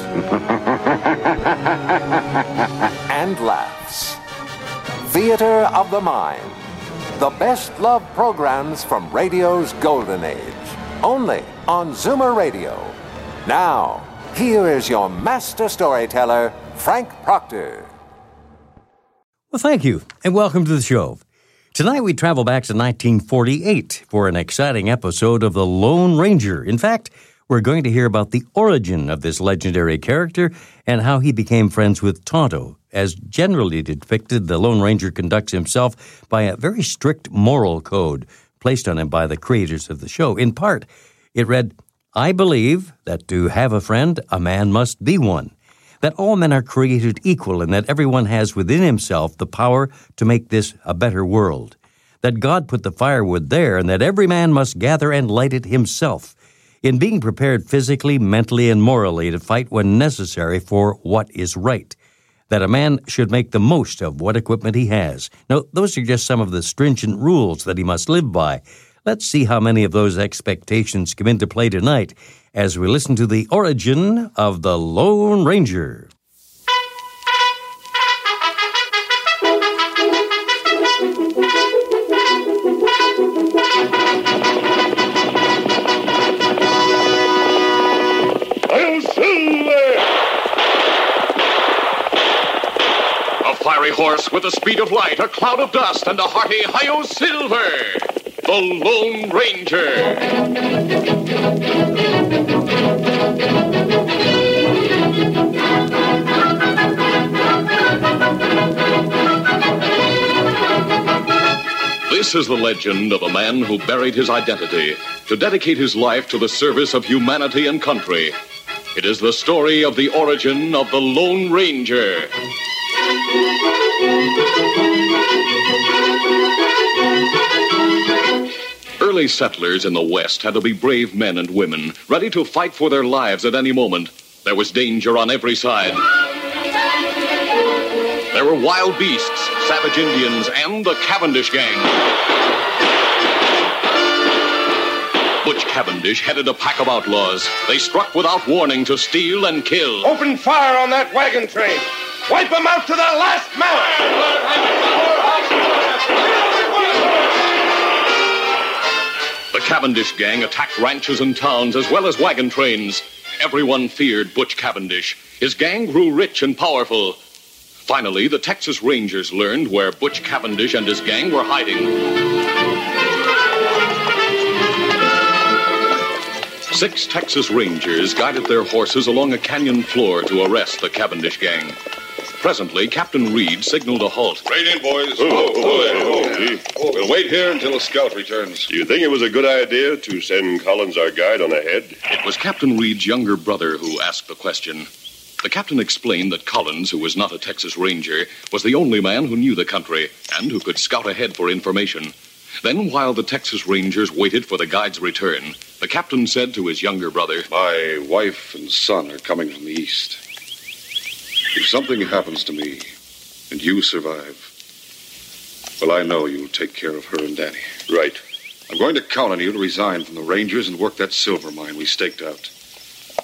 and laughs. Theater of the Mind. The best love programs from radio's golden age. Only on Zoomer Radio. Now, here is your master storyteller, Frank Proctor. Well, thank you, and welcome to the show. Tonight we travel back to 1948 for an exciting episode of The Lone Ranger. In fact, we're going to hear about the origin of this legendary character and how he became friends with Tonto. As generally depicted, the Lone Ranger conducts himself by a very strict moral code placed on him by the creators of the show. In part, it read, I believe that to have a friend, a man must be one that all men are created equal and that everyone has within himself the power to make this a better world. That God put the firewood there and that every man must gather and light it himself. In being prepared physically, mentally, and morally to fight when necessary for what is right. That a man should make the most of what equipment he has. Now, those are just some of the stringent rules that he must live by. Let's see how many of those expectations come into play tonight as we listen to the origin of the Lone Ranger. Horse with the speed of light, a cloud of dust, and a hearty Hi-Yo Silver! The Lone Ranger! This is the legend of a man who buried his identity to dedicate his life to the service of humanity and country. It is the story of the origin of the Lone Ranger. Early settlers in the West had to be brave men and women, ready to fight for their lives at any moment. There was danger on every side. There were wild beasts, savage Indians, and the Cavendish gang. Butch Cavendish headed a pack of outlaws. They struck without warning to steal and kill. Open fire on that wagon train. Wipe them out to the last man. The Cavendish gang attacked ranches and towns as well as wagon trains. Everyone feared Butch Cavendish. His gang grew rich and powerful. Finally, the Texas Rangers learned where Butch Cavendish and his gang were hiding. Six Texas Rangers guided their horses along a canyon floor to arrest the Cavendish gang. Presently, Captain Reed signaled a halt. Right in, boys. We'll wait here until a scout returns. Do you think it was a good idea to send Collins, our guide, on ahead? It was Captain Reed's younger brother who asked the question. The captain explained that Collins, who was not a Texas Ranger, was the only man who knew the country and who could scout ahead for information. Then, while the Texas Rangers waited for the guide's return, the captain said to his younger brother, My wife and son are coming from the east. If something happens to me and you survive, well, I know you'll take care of her and Danny. Right. I'm going to count on you to resign from the Rangers and work that silver mine we staked out.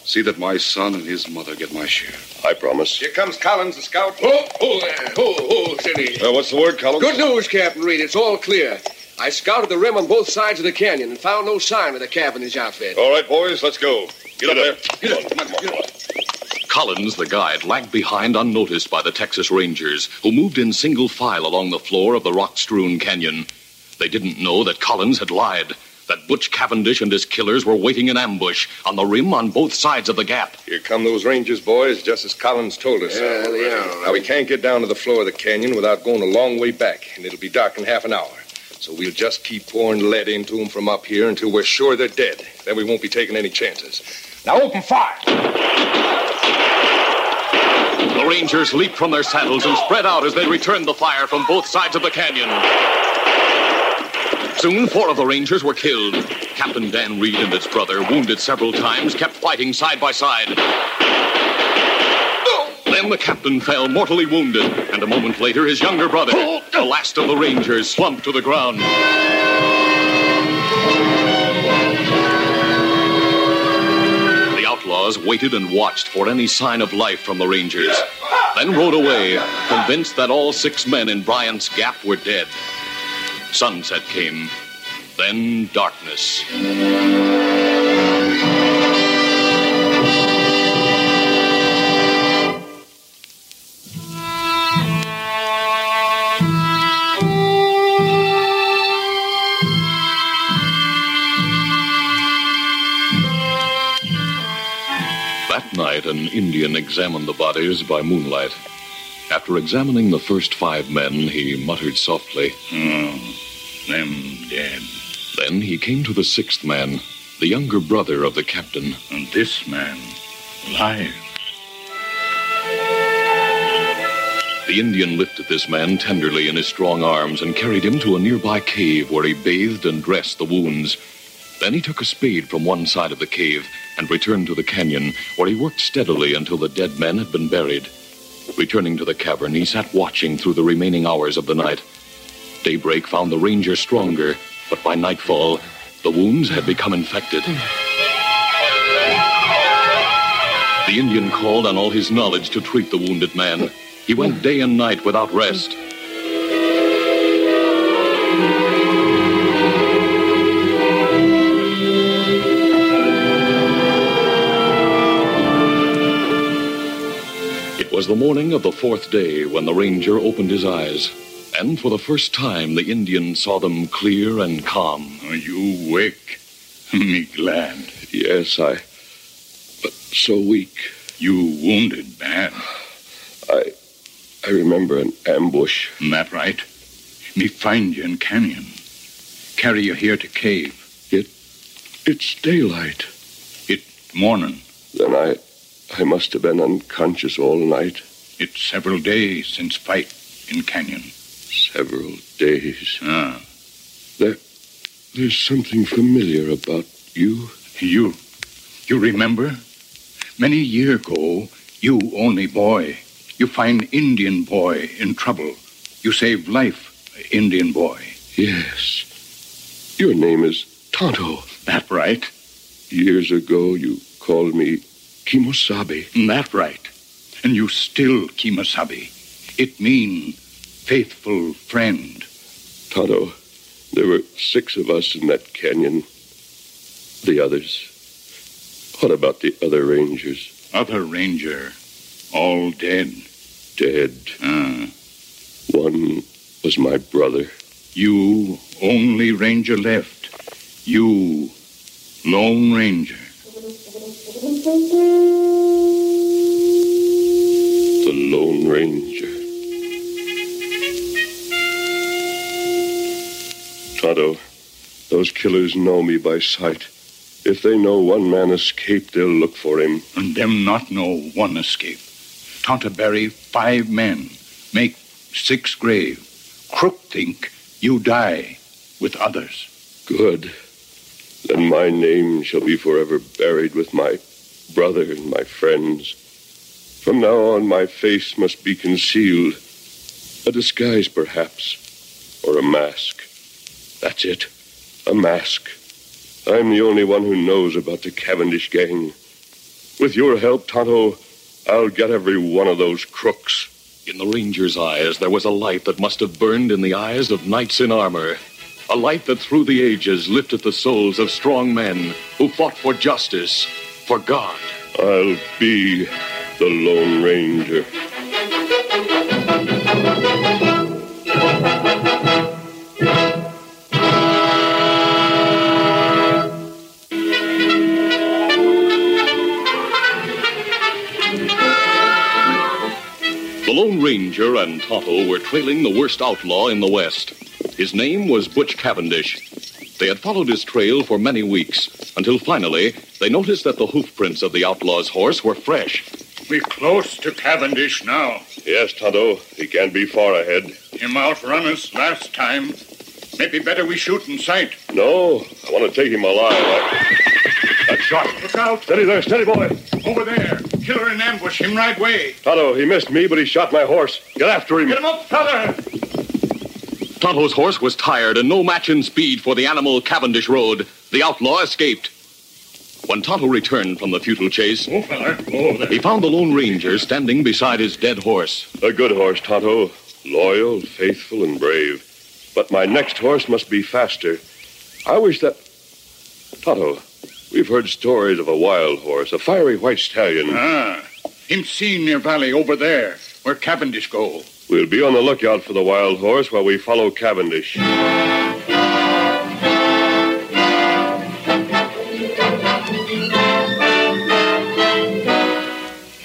See that my son and his mother get my share. I promise. Here comes Collins, the scout. Oh, oh there. Oh, oh, steady. Uh, what's the word, Collins? Good news, Captain Reed. It's all clear. I scouted the rim on both sides of the canyon and found no sign of the Cavendish outfit. All right, boys, let's go. Get, up there. Get up, come on, get up. Collins, the guide, lagged behind unnoticed by the Texas Rangers, who moved in single file along the floor of the rock strewn canyon. They didn't know that Collins had lied, that Butch Cavendish and his killers were waiting in ambush on the rim on both sides of the gap. Here come those Rangers, boys, just as Collins told us. Yeah, they are. Now, we can't get down to the floor of the canyon without going a long way back, and it'll be dark in half an hour. So we'll just keep pouring lead into them from up here until we're sure they're dead. Then we won't be taking any chances. Now open fire! The Rangers leaped from their saddles and spread out as they returned the fire from both sides of the canyon. Soon, four of the Rangers were killed. Captain Dan Reed and his brother, wounded several times, kept fighting side by side. Then the captain fell mortally wounded, and a moment later, his younger brother, the last of the Rangers, slumped to the ground. Waited and watched for any sign of life from the Rangers, then rode away, convinced that all six men in Bryant's Gap were dead. Sunset came, then darkness. An Indian examined the bodies by moonlight. After examining the first five men, he muttered softly. Oh, them dead. Then he came to the sixth man, the younger brother of the captain. And this man, alive. The Indian lifted this man tenderly in his strong arms and carried him to a nearby cave where he bathed and dressed the wounds. Then he took a spade from one side of the cave and returned to the canyon, where he worked steadily until the dead men had been buried. Returning to the cavern, he sat watching through the remaining hours of the night. Daybreak found the ranger stronger, but by nightfall, the wounds had become infected. The Indian called on all his knowledge to treat the wounded man. He went day and night without rest. Was the morning of the fourth day when the ranger opened his eyes. And for the first time, the Indian saw them clear and calm. Are you wake, Me glad. Yes, I. But so weak. You wounded bad. I. I remember an ambush. That right? Me find you in canyon. Carry you here to cave. It. It's daylight. It morning. Then I. I must have been unconscious all night. It's several days since fight in canyon. Several days. Ah, There. There's something familiar about you. you. You remember? Many year ago, you only boy. You find Indian boy in trouble. You save life, Indian boy. Yes. Your name is Tonto. That right? Years ago, you called me Kimosabe. That right. And you still Kimasabi. It mean faithful friend. Tonto, there were six of us in that canyon. The others. What about the other rangers? Other ranger, all dead. Dead. Ah, One was my brother. you only ranger left. You, lone ranger. The Lone Ranger. Tonto, those killers know me by sight. If they know one man escaped, they'll look for him. And them not know one escape. Tonto bury five men, make six grave. Crook think you die with others. Good. Then my name shall be forever buried with my brother and my friends. From now on, my face must be concealed. A disguise, perhaps, or a mask. That's it. A mask. I'm the only one who knows about the Cavendish gang. With your help, Tonto, I'll get every one of those crooks. In the ranger's eyes, there was a light that must have burned in the eyes of knights in armor. A light that through the ages lifted the souls of strong men who fought for justice, for God. I'll be the Lone Ranger. The Lone Ranger and Tonto were trailing the worst outlaw in the West. His name was Butch Cavendish. They had followed his trail for many weeks until finally they noticed that the hoof prints of the outlaw's horse were fresh. We're close to Cavendish now. Yes, Tonto. He can't be far ahead. Him outrun us last time. Maybe better we shoot in sight. No, I want to take him alive. I... That shot. Look out. Steady there, steady, boy. Over there. Killer in ambush. Him right way. Tonto, he missed me, but he shot my horse. Get after him. Get him up, fella. Tonto's horse was tired and no match in speed for the animal Cavendish rode. The outlaw escaped. When Tonto returned from the futile chase, Oh, fella. Oh, he found the Lone Ranger standing beside his dead horse. A good horse, Tonto. Loyal, faithful, and brave. But my next horse must be faster. I wish that. Tonto, we've heard stories of a wild horse, a fiery white stallion. Ah. Him seen near valley over there, where Cavendish go. We'll be on the lookout for the wild horse while we follow Cavendish.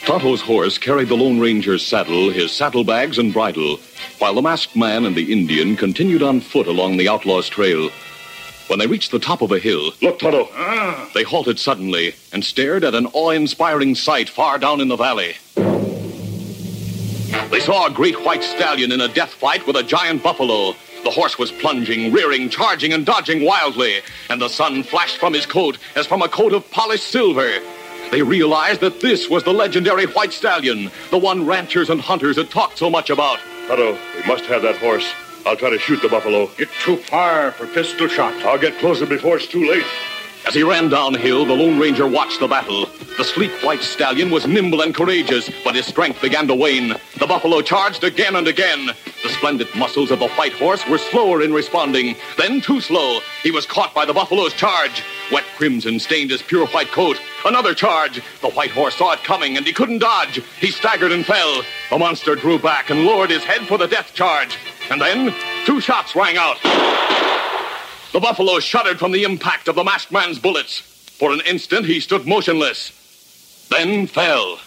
Tonto's horse carried the Lone Ranger's saddle, his saddlebags, and bridle, while the masked man and the Indian continued on foot along the outlaw's trail. When they reached the top of a hill, Look, Tonto. Ah. they halted suddenly and stared at an awe-inspiring sight far down in the valley. They saw a great white stallion in a death fight with a giant buffalo. The horse was plunging, rearing, charging, and dodging wildly, and the sun flashed from his coat as from a coat of polished silver. They realized that this was the legendary white stallion, the one ranchers and hunters had talked so much about. Tonto, we must have that horse. I'll try to shoot the buffalo. It's too far for pistol shot. I'll get closer before it's too late. As he ran downhill, the Lone Ranger watched the battle. The sleek white stallion was nimble and courageous, but his strength began to wane. The buffalo charged again and again. The splendid muscles of the white horse were slower in responding, then too slow. He was caught by the buffalo's charge. Wet crimson stained his pure white coat. Another charge. The white horse saw it coming, and he couldn't dodge. He staggered and fell. The monster drew back and lowered his head for the death charge. And then, two shots rang out. The buffalo shuddered from the impact of the masked man's bullets. For an instant, he stood motionless, then fell.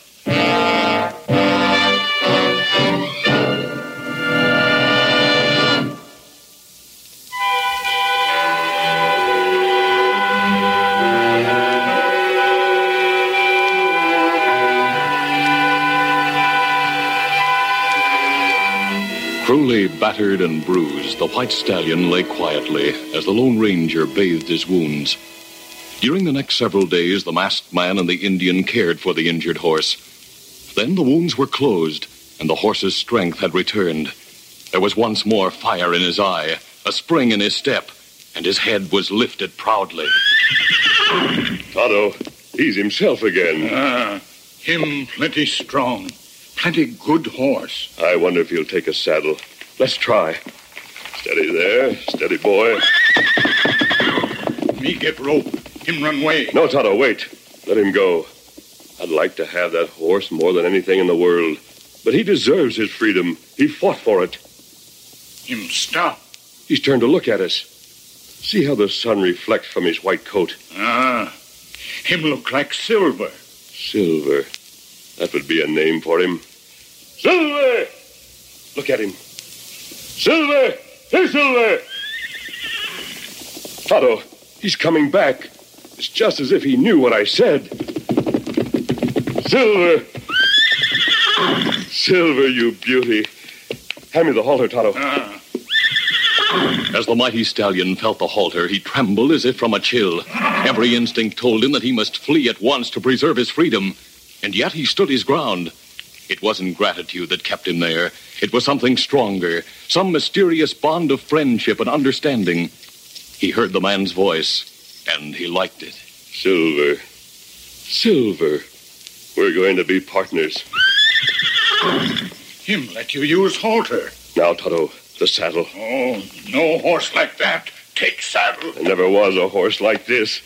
Cruelly battered and bruised, the white stallion lay quietly as the Lone Ranger bathed his wounds. During the next several days, the masked man and the Indian cared for the injured horse. Then the wounds were closed, and the horse's strength had returned. There was once more fire in his eye, a spring in his step, and his head was lifted proudly. Tonto, he's himself again. Ah. Him plenty strong. Plenty good horse. I wonder if he'll take a saddle. Let's try. Steady there. Steady, boy. Me get rope. Him run way. No, Tonto, wait. Let him go. I'd like to have that horse more than anything in the world. But he deserves his freedom. He fought for it. Him stop. He's turned to look at us. See how the sun reflects from his white coat. Ah. Him look like silver. Silver. That would be a name for him. Silver! Look at him. Silver! Hey, Silver! Tonto, he's coming back. It's just as if he knew what I said. Silver! Silver, you beauty. Hand me the halter, Tonto. Ah. As the mighty stallion felt the halter, he trembled as if from a chill. Every instinct told him that he must flee at once to preserve his freedom. And yet he stood his ground. It wasn't gratitude that kept him there. It was something stronger, some mysterious bond of friendship and understanding. He heard the man's voice, and he liked it. Silver. Silver. We're going to be partners. Him let you use halter. Now, Tonto, the saddle. Oh, no horse like that. Take saddle. There never was a horse like this.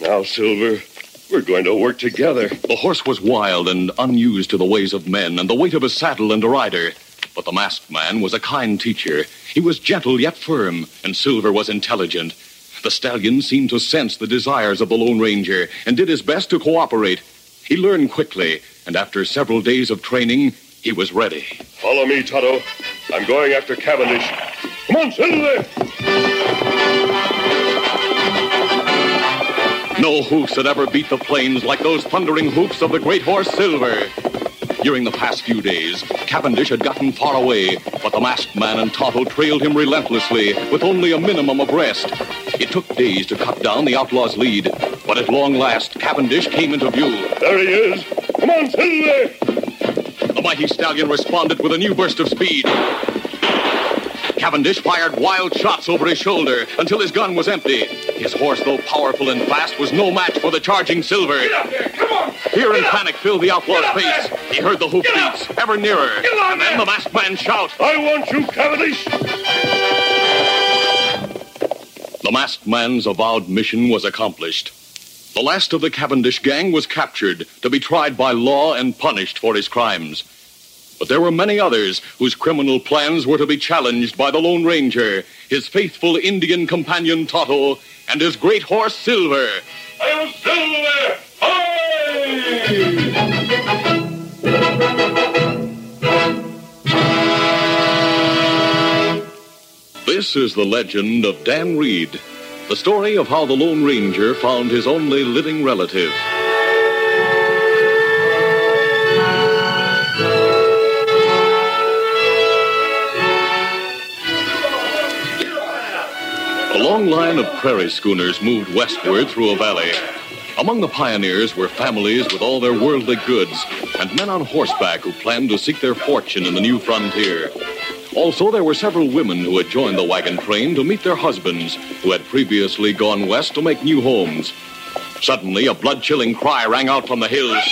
Now, Silver, we're going to work together. The horse was wild and unused to the ways of men, and the weight of a saddle and a rider. But the masked man was a kind teacher. He was gentle yet firm, and Silver was intelligent. The stallion seemed to sense the desires of the Lone Ranger and did his best to cooperate. He learned quickly, and after several days of training, he was ready. Follow me, Tonto. I'm going after Cavendish. Come on, Silver! No hoofs had ever beat the plains like those thundering hoofs of the great horse Silver. During the past few days, Cavendish had gotten far away, but the masked man and Tonto trailed him relentlessly with only a minimum of rest. It took days to cut down the outlaw's lead, but at long last, Cavendish came into view. There he is. Come on, Silver. The mighty stallion responded with a new burst of speed. Cavendish fired wild shots over his shoulder until his gun was empty. His horse, though powerful and fast, was no match for the charging Silver. Get up! Come on! Fear and panic filled the outlaw's face. there! He heard the hoofbeats ever nearer. And then there! the masked man shout. I want you, Cavendish. The masked man's avowed mission was accomplished. The last of the Cavendish gang was captured to be tried by law and punished for his crimes. But there were many others whose criminal plans were to be challenged by the Lone Ranger, his faithful Indian companion Tonto, and his great horse Silver. I'm Silver. Hi! This is the legend of Dan Reed, the story of how the Lone Ranger found his only living relative. A long line of prairie schooners moved westward through a valley. Among the pioneers were families with all their worldly goods and men on horseback who planned to seek their fortune in the new frontier. Also, there were several women who had joined the wagon train to meet their husbands who had previously gone west to make new homes. Suddenly, a blood chilling cry rang out from the hills.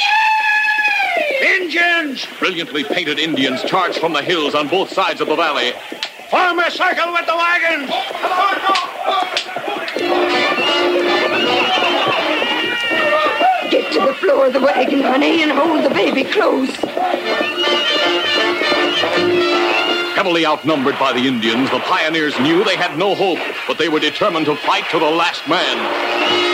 Indians! Brilliantly painted Indians charged from the hills on both sides of the valley. Form a circle with the wagons! Get to the floor of the wagon, honey, and hold the baby close. Heavily outnumbered by the Indians, the pioneers knew they had no hope, but they were determined to fight to the last man.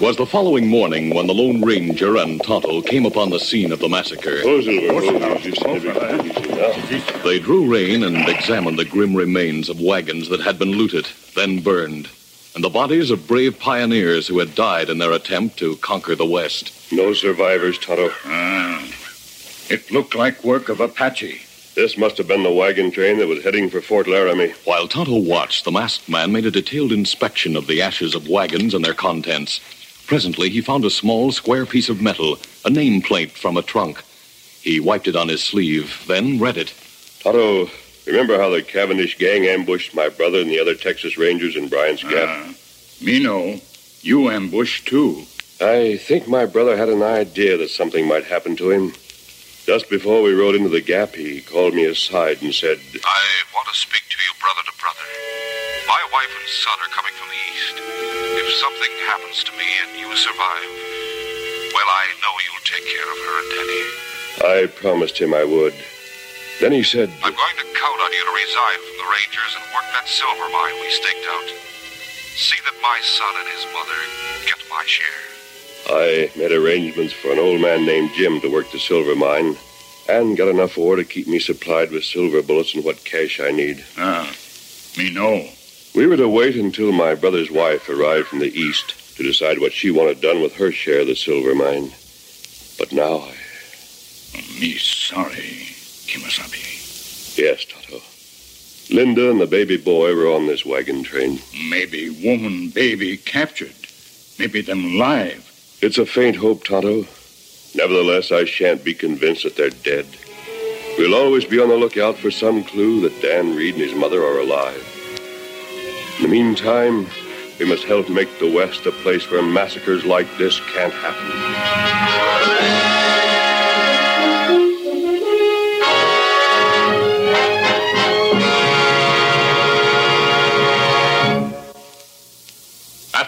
It was the following morning when the Lone Ranger and Tonto came upon the scene of the massacre. Silver. Easy, steady. Easy now. They drew rein and examined the grim remains of wagons that had been looted, then burned, and the bodies of brave pioneers who had died in their attempt to conquer the West. No survivors, Tonto. Ah, it looked like work of Apache. This must have been the wagon train that was heading for Fort Laramie. While Tonto watched, the masked man made a detailed inspection of the ashes of wagons and their contents. Presently, he found a small, square piece of metal, a nameplate from a trunk. He wiped it on his sleeve, then read it. Tonto, remember how the Cavendish gang ambushed my brother and the other Texas Rangers in Bryant's Gap? Ah, me know. You ambushed too. I think my brother had an idea that something might happen to him. Just before we rode into the gap, he called me aside and said, I want to speak to you brother to brother. My wife and son are coming from the east. If something happens to me and you survive, well, I know you'll take care of her and Denny. I promised him I would. Then he said, I'm going to count on you to resign from the Rangers and work that silver mine we staked out. See that my son and his mother get my share. I made arrangements for an old man named Jim to work the silver mine and got enough ore to keep me supplied with silver bullets and what cash I need. Ah, me know. We were to wait until my brother's wife arrived from the east to decide what she wanted done with her share of the silver mine. But now I. Me sorry, Kimasabi. Yes, Tonto. Linda and the baby boy were on this wagon train. Maybe woman, baby captured. Maybe them live. It's a faint hope, Tonto. Nevertheless, I shan't be convinced that they're dead. We'll always be on the lookout for some clue that Dan Reed and his mother are alive. In the meantime, we must help make the West a place where massacres like this can't happen.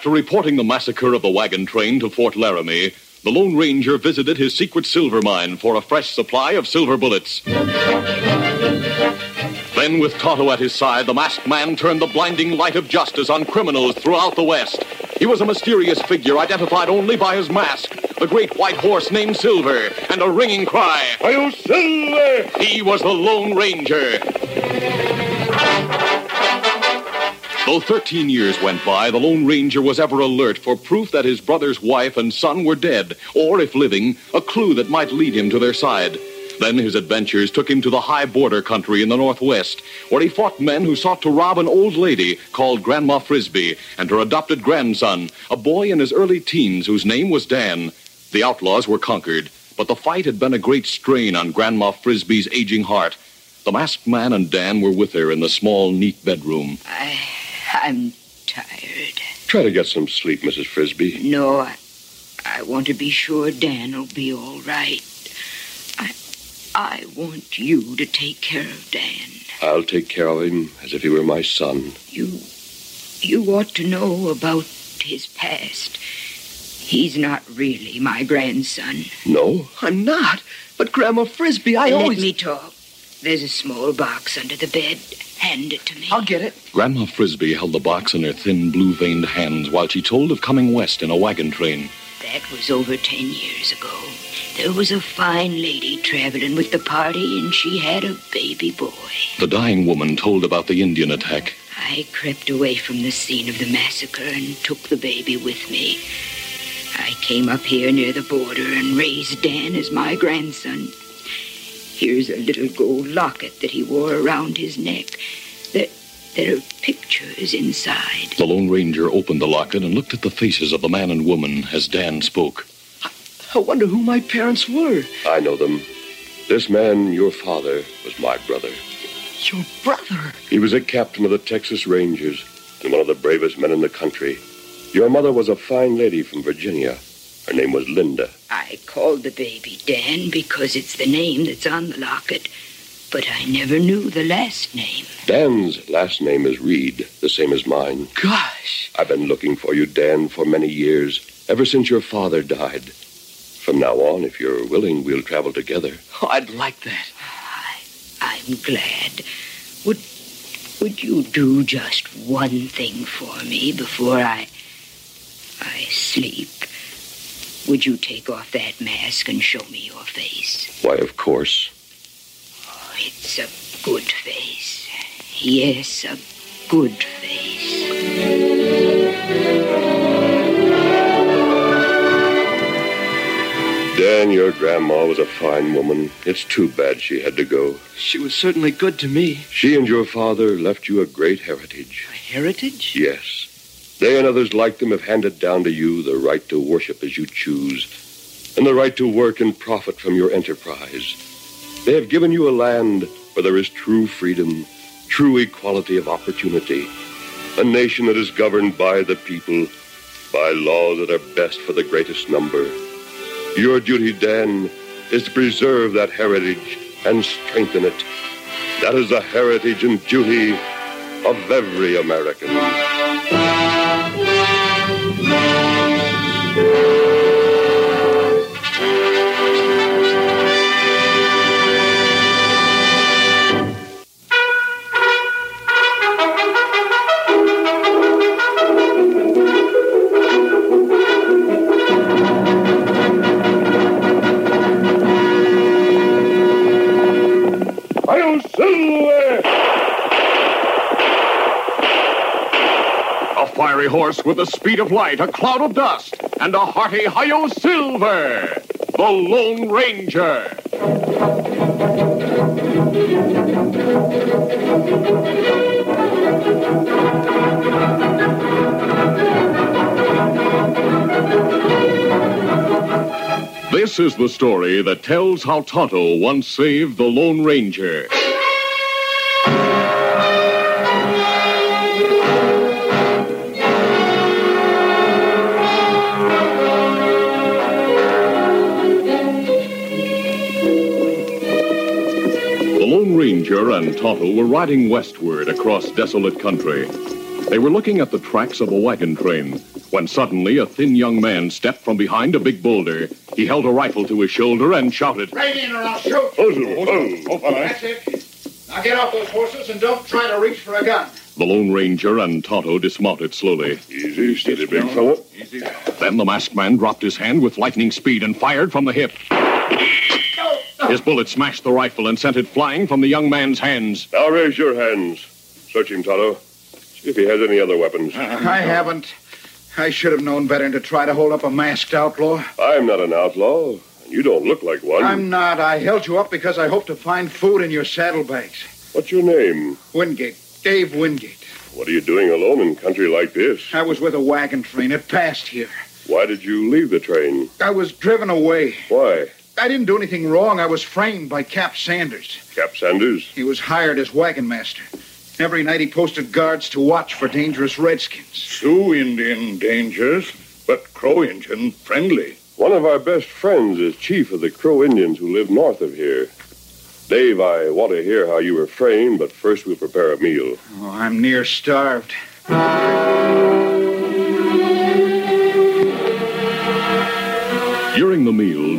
After reporting the massacre of the wagon train to Fort Laramie, the Lone Ranger visited his secret silver mine for a fresh supply of silver bullets. Then, with Tonto at his side, the masked man turned the blinding light of justice on criminals throughout the West. He was a mysterious figure identified only by his mask, a great white horse named Silver, and a ringing cry. Are you Silver! He was the Lone Ranger. Though 13 years went by, the Lone Ranger was ever alert for proof that his brother's wife and son were dead, or, if living, a clue that might lead him to their side. Then his adventures took him to the high border country in the Northwest, where he fought men who sought to rob an old lady called Grandma Frisbee and her adopted grandson, a boy in his early teens whose name was Dan. The outlaws were conquered, but the fight had been a great strain on Grandma Frisbee's aging heart. The masked man and Dan were with her in the small, neat bedroom. I, I'm tired. Try to get some sleep, Mrs. Frisbee. No, I, I want to be sure Dan'll be all right. I, I want you to take care of Dan. I'll take care of him as if he were my son. You, you ought to know about his past. He's not really my grandson. No? I'm not. But Grandma Frisbee, I Let always. Let me talk. There's a small box under the bed. Hand it to me. I'll get it. Grandma Frisbee held the box in her thin, blue veined hands while she told of coming west in a wagon train. That was over ten years ago. There was a fine lady traveling with the party, and she had a baby boy. The dying woman told about the Indian attack. I crept away from the scene of the massacre and took the baby with me. I came up here near the border and raised Dan as my grandson. Here's a little gold locket that he wore around his neck. There, there are pictures inside. The Lone Ranger opened the locket and looked at the faces of the man and woman as Dan spoke. I wonder who my parents were. I know them. This man, your father, was my brother. Your brother. He was a captain of the Texas Rangers and one of the bravest men in the country. Your mother was a fine lady from Virginia. Her name was Linda. I called the baby Dan because it's the name that's on the locket, but I never knew the last name. Dan's last name is Reed, the same as mine. Gosh. I've been looking for you, Dan, for many years, ever since your father died. From now on, if you're willing, we'll travel together. Oh, I'd like that. I'm glad. Would would you do just one thing for me before I I sleep? Would you take off that mask and show me your face? Why, of course. Oh, it's a good face. Yes, a good face. Dan, your grandma was a fine woman. It's too bad she had to go. She was certainly good to me. She and your father left you a great heritage. A heritage? Yes. They and others like them have handed down to you the right to worship as you choose, and the right to work and profit from your enterprise. They have given you a land where there is true freedom, true equality of opportunity, a nation that is governed by the people, by laws that are best for the greatest number. Your duty, Dan, is to preserve that heritage and strengthen it. That is the heritage and duty of every American. Hi-yo, Silver! A fiery horse with the speed of light, a cloud of dust, and a hearty hi-yo silver. The Lone Ranger. This is the story that tells how Tonto once saved the Lone Ranger. Tonto were riding westward across desolate country. They were looking at the tracks of a wagon train when suddenly a thin young man stepped from behind a big boulder. He held a rifle to his shoulder and shouted, Right in or I'll shoot. Oh, That's it. Now get off those horses and don't try to reach for a gun. The The Lone Ranger and Tonto dismounted slowly. Easy, steady, big fella. Then the masked man dropped his hand with lightning speed and fired from the hip. His bullet smashed the rifle and sent it flying from the young man's hands. Now raise your hands. Search him, Tonto. See if he has any other weapons. Uh-huh. I haven't. I should have known better than to try to hold up a masked outlaw. I'm not an outlaw, and you don't look like one. I'm not. I held you up because I hoped to find food in your saddlebags. What's your name? Wingate. Dave Wingate. What are you doing alone in country like this? I was with a wagon train. It passed here. Why did you leave the train? I was driven away. Why? I didn't do anything wrong. I was framed by Cap Sanders. Cap Sanders? He was hired as wagon master. Every night he posted guards to watch for dangerous redskins. Sioux Indian dangerous, but Crow Indian friendly. One of our best friends is chief of the Crow Indians who live north of here. Dave, I want to hear how you were framed, but first we'll prepare a meal. Oh, I'm near starved.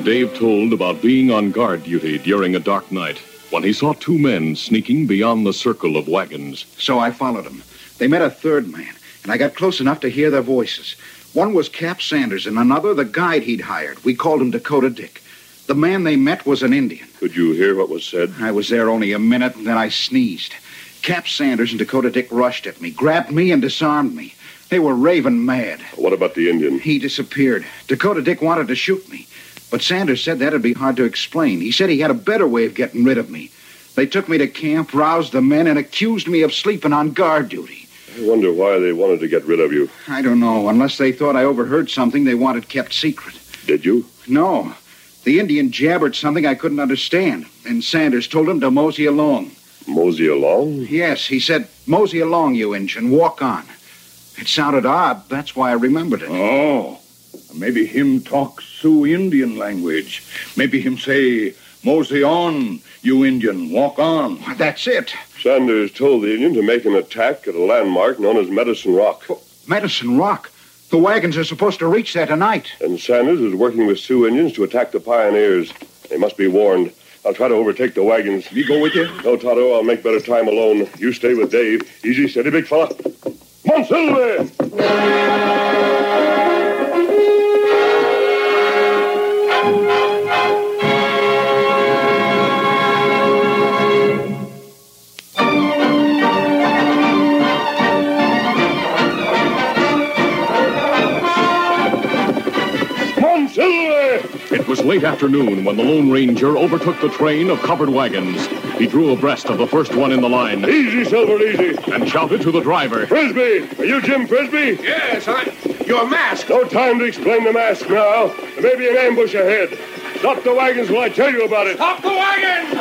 Dave told about being on guard duty during a dark night when he saw two men sneaking beyond the circle of wagons. So I followed them. They met a third man, and I got close enough to hear their voices. One was Cap Sanders, and another the guide he'd hired. We called him Dakota Dick. The man they met was an Indian. Could you hear what was said? I was there only a minute, and then I sneezed. Cap Sanders and Dakota Dick rushed at me, grabbed me, and disarmed me. They were raving mad. What about the Indian? He disappeared. Dakota Dick wanted to shoot me, but Sanders said that'd be hard to explain. He said he had a better way of getting rid of me. They took me to camp, roused the men, and accused me of sleeping on guard duty. I wonder why they wanted to get rid of you. I don't know. Unless they thought I overheard something they wanted kept secret. Did you? No. The Indian jabbered something I couldn't understand, and Sanders told him to mosey along. Mosey along? Yes, he said, mosey along, you inch, and walk on. It sounded odd. That's why I remembered it. Oh, maybe him talk Sioux Indian language. Maybe him say, mosey on, you Indian, walk on. That's it. Sanders told the Indian to make an attack at a landmark known as Medicine Rock. Oh, Medicine Rock? The wagons are supposed to reach there tonight. And Sanders is working with Sioux Indians to attack the pioneers. They must be warned. I'll try to overtake the wagons. Me go with you? No, Tonto, I'll make better time alone. You stay with Dave. Easy, steady, big fella. Monsilve! Was late afternoon when the Lone Ranger overtook the train of covered wagons. He drew abreast of the first one in the line Easy, Silver, easy. and shouted to the driver. Frisbee! Are you Jim Frisbee? Yes, I. Your mask. No time to explain the mask now. There may be an ambush ahead. Stop the wagons while I tell you about it. Stop the wagon!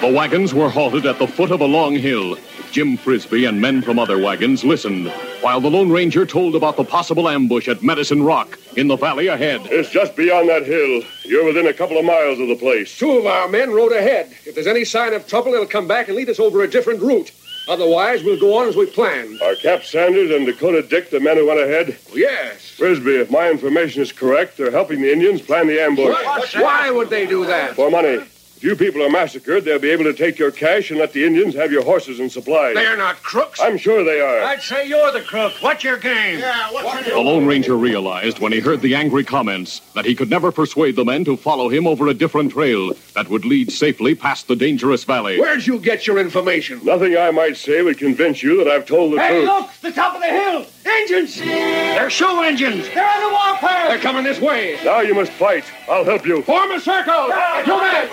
The wagons were halted at the foot of a long hill. Jim Frisbee and men from other wagons listened, while the Lone Ranger told about the possible ambush at Medicine Rock in the valley ahead. It's just beyond that hill. You're within a couple of miles of the place. Two of our men rode ahead. If there's any sign of trouble, they'll come back and lead us over a different route. Otherwise, we'll go on as we planned. Are Cap Sanders and Dakota Dick the men who went ahead? Oh, yes. Frisbee, if my information is correct, they're helping the Indians plan the ambush. Why would they do that? For money. If you people are massacred, they'll be able to take your cash and let the Indians have your horses and supplies. They're not crooks. I'm sure they are. I'd say you're the crook. What's your game? Yeah, what's The Lone Ranger realized when he heard the angry comments that he could never persuade the men to follow him over a different trail that would lead safely past the dangerous valley. Where'd you get your information? Nothing I might say would convince you that I've told the Hey, truth. Hey, look! The top of the hill! Indians! They're Sioux Indians! They're on the warpath! They're coming this way. Now you must fight. I'll help you. Form a circle. Ah! You men.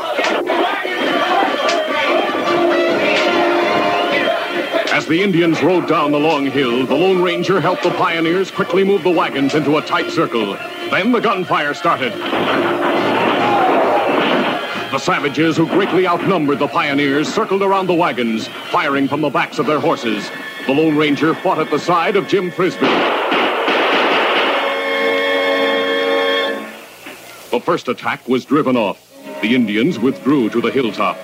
As the Indians rode down the long hill, the Lone Ranger helped the pioneers quickly move the wagons into a tight circle. Then the gunfire started. The savages, who greatly outnumbered the pioneers, circled around the wagons, firing from the backs of their horses. The Lone Ranger fought at the side of Jim Frisbee. The first attack was driven off. The Indians withdrew to the hilltop.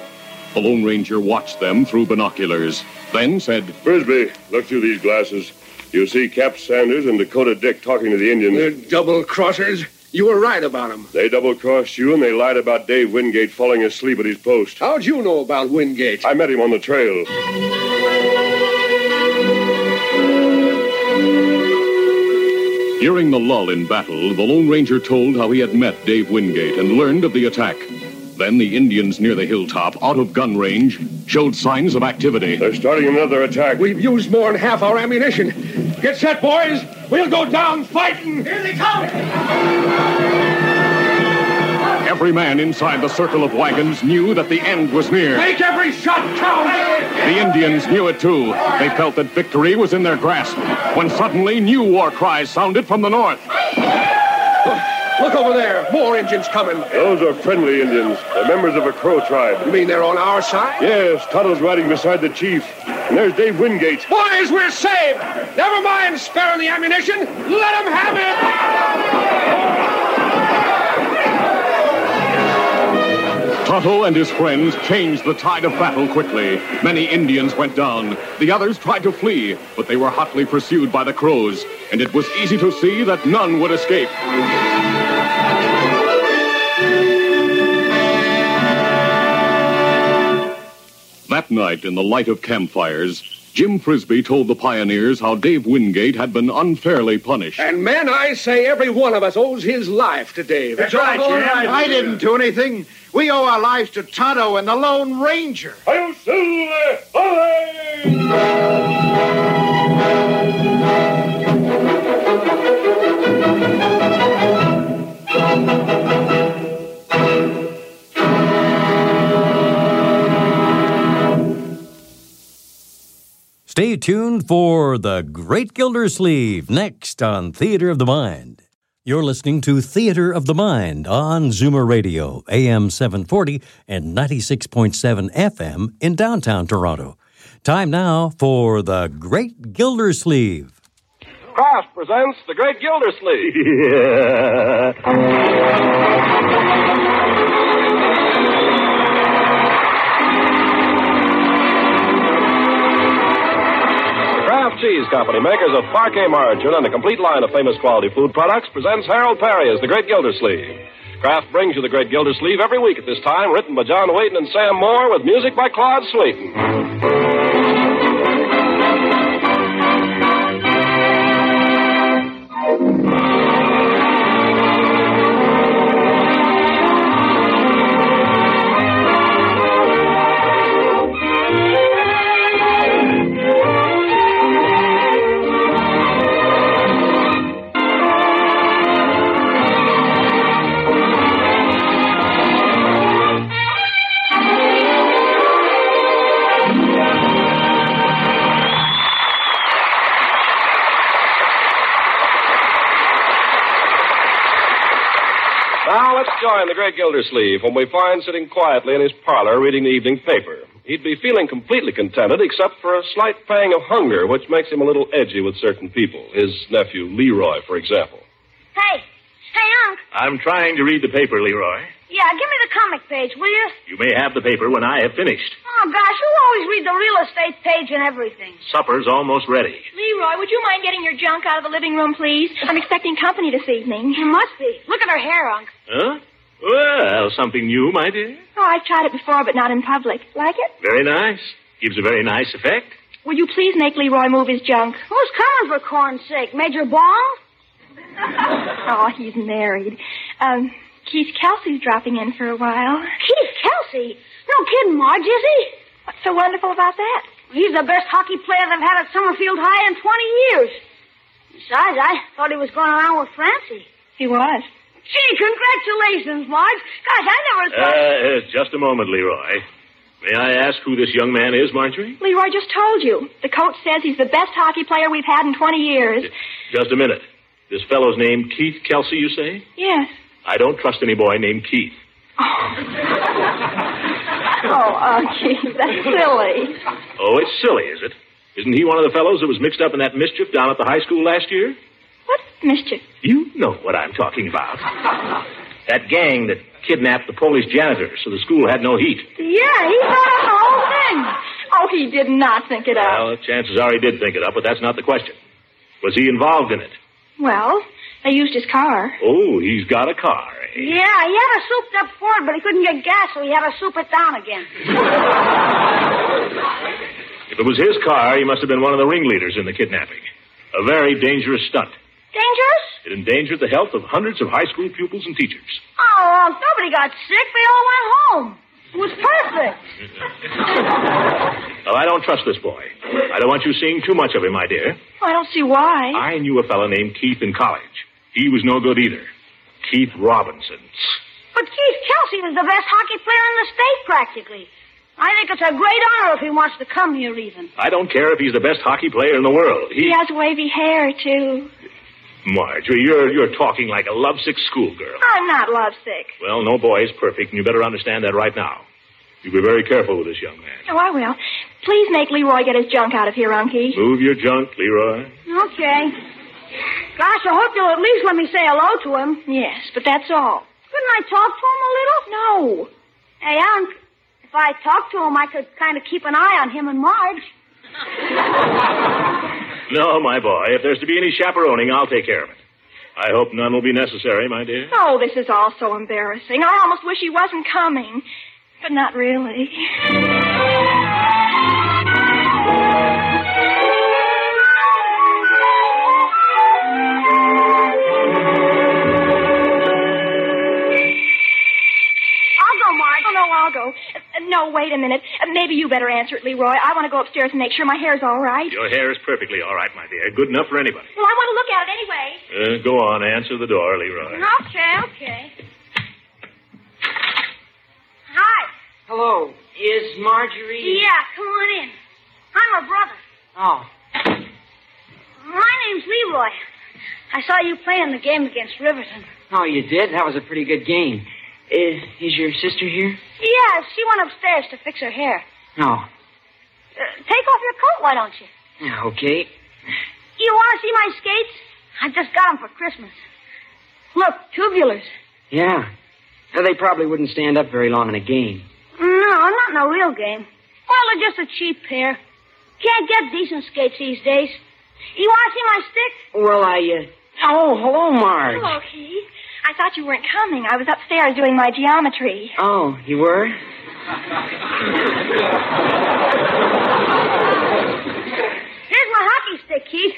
The Lone Ranger watched them through binoculars, then said, Frisbee, look through these glasses. You see Cap Sanders and Dakota Dick talking to the Indians. They're double crossers. You were right about them. They double crossed you and they lied about Dave Wingate falling asleep at his post. How'd you know about Wingate? I met him on the trail. During the lull in battle, the Lone Ranger told how he had met Dave Wingate and learned of the attack. Then the Indians near the hilltop, out of gun range, showed signs of activity. They're starting another attack. We've used more than half our ammunition. Get set, boys. We'll go down fighting. Here they come! Every man inside the circle of wagons knew that the end was near. Make every shot count. The Indians knew it too. They felt that victory was in their grasp. When suddenly new war cries sounded from the north. Look over there. More Indians coming. Those are friendly Indians. They're members of a Crow tribe. You mean they're on our side? Yes, Tonto's riding beside the chief. And there's Dave Wingate. Boys, we're saved. Never mind sparing the ammunition. Let them have it. Tonto and his friends changed the tide of battle quickly. Many Indians went down. The others tried to flee, but they were hotly pursued by the Crows, and it was easy to see that none would escape. That night, in the light of campfires, Jim Frisbee told the pioneers how Dave Wingate had been unfairly punished. And men, I say every one of us owes his life to Dave. That's right, Jim. I didn't do anything. We owe our lives to Tonto and the Lone Ranger. Hail Silver! Away! Stay tuned for The Great Gildersleeve next on Theater of the Mind. You're listening to Theater of the Mind on Zoomer Radio, AM 740 and 96.7 FM in downtown Toronto. Time now for The Great Gildersleeve. Kraft presents The Great Gildersleeve. Cheese Company, makers of Parkay margarine and a complete line of famous quality food products, presents Harold Peary as The Great Gildersleeve. Kraft brings you The Great Gildersleeve every week at this time, written by John Whedon and Sam Moore, with music by Claude Sweeten. Now the great Gildersleeve, whom we find sitting quietly in his parlor reading the evening paper. He'd be feeling completely contented except for a slight pang of hunger, which makes him a little edgy with certain people. His nephew, Leroy, for example. Hey, hey, Unc. I'm trying to read the paper, Leroy. Yeah, give me the comic page, will you? You may have the paper when I have finished. Oh, gosh, you always read the real estate page and everything. Supper's almost ready. Leroy, would you mind getting your junk out of the living room, please? I'm expecting company this evening. You must be. Look at her hair, Unc. Huh? Well, something new, my dear. Oh, I've tried it before, but not in public. Like it? Very nice. Gives a very nice effect. Will you please make Leroy move his junk? Who's coming, for corn's sake? Major Ball? Oh, he's married. Um, Keith Kelsey's dropping in for a while. Keith Kelsey? No kidding, Marge, is he? What's so wonderful about that? He's the best hockey player they've had at Summerfield High in 20 years. Besides, I thought he was going around with Francie. He was. Gee, congratulations, Marge. Gosh, I never thought... Uh, uh, just a moment, Leroy. May I ask who this young man is, Marjorie? Leroy just told you. The coach says he's the best hockey player we've had in 20 years. Just a minute. This fellow's name Keith Kelsey, you say? Yes. I don't trust any boy named Keith. Oh, uh, Keith, that's silly. Oh, it's silly, is it? Isn't he one of the fellows that was mixed up in that mischief down at the high school last year? What mischief? You know what I'm talking about. that gang that kidnapped the Polish janitor so the school had no heat. Yeah, he thought of the whole thing. Oh, he did not think it up. Well, chances are he did think it up, but that's not the question. Was he involved in it? Well, They used his car. Oh, he's got a car. eh? Yeah, he had a souped up Ford, but he couldn't get gas, so he had to soup it down again. If it was his car, he must have been one of the ringleaders in the kidnapping. A very dangerous stunt. Dangerous? It endangered the health of hundreds of high school pupils and teachers. Oh, nobody got sick. They all went home. It was perfect. Well, I don't trust this boy. I don't want you seeing too much of him, my dear. Oh, I don't see why. I knew a fellow named Keith in college. He was no good either. Keith Robinson. But Keith Kelsey was the best hockey player in the state, practically. I think it's a great honor if he wants to come here, even. I don't care if he's the best hockey player in the world. He He, has wavy hair, too. Marjorie, you're you're talking like a lovesick schoolgirl. I'm not lovesick. Well, no boy is perfect, and you better understand that right now. You be very careful with this young man. Oh, I will. Please make Leroy get his junk out of here, Unky. Move your junk, Leroy. Okay. Gosh, I hope you'll at least let me say hello to him. Yes, but that's all. Couldn't I talk to him a little? No. Hey, Unc, if I talked to him, I could kind of keep an eye on him and Marge. No, my boy. If there's to be any chaperoning, I'll take care of it. I hope none will be necessary, my dear. Oh, this is all so embarrassing. I almost wish he wasn't coming. But not really. No, wait a minute. Uh, maybe you better answer it, Leroy. I want to go upstairs and make sure my hair's all right. Your hair is perfectly all right, my dear. Good enough for anybody. Well, I want to look at it anyway. Uh, go on, answer the door, Leroy. Okay, okay. Hi. Hello. Is Marjorie? Yeah, come on in. I'm her brother. Oh. My name's Leroy. I saw you playing the game against Riverton. Oh, you did? That was a pretty good game. Is, is your sister here? Yeah, she went upstairs to fix her hair. No. Uh, take off your coat, why don't you? Yeah, okay. You want to see my skates? I just got them for Christmas. Look, tubulars. Yeah. Now, they probably wouldn't stand up very long in a game. No, not in a real game. Well, they're just a cheap pair. Can't get decent skates these days. You want to see my stick? Well, I, uh... Oh, hello, Marge. Hello, Keith. I thought you weren't coming. I was upstairs doing my geometry. Oh, you were? Here's my hockey stick, Keith.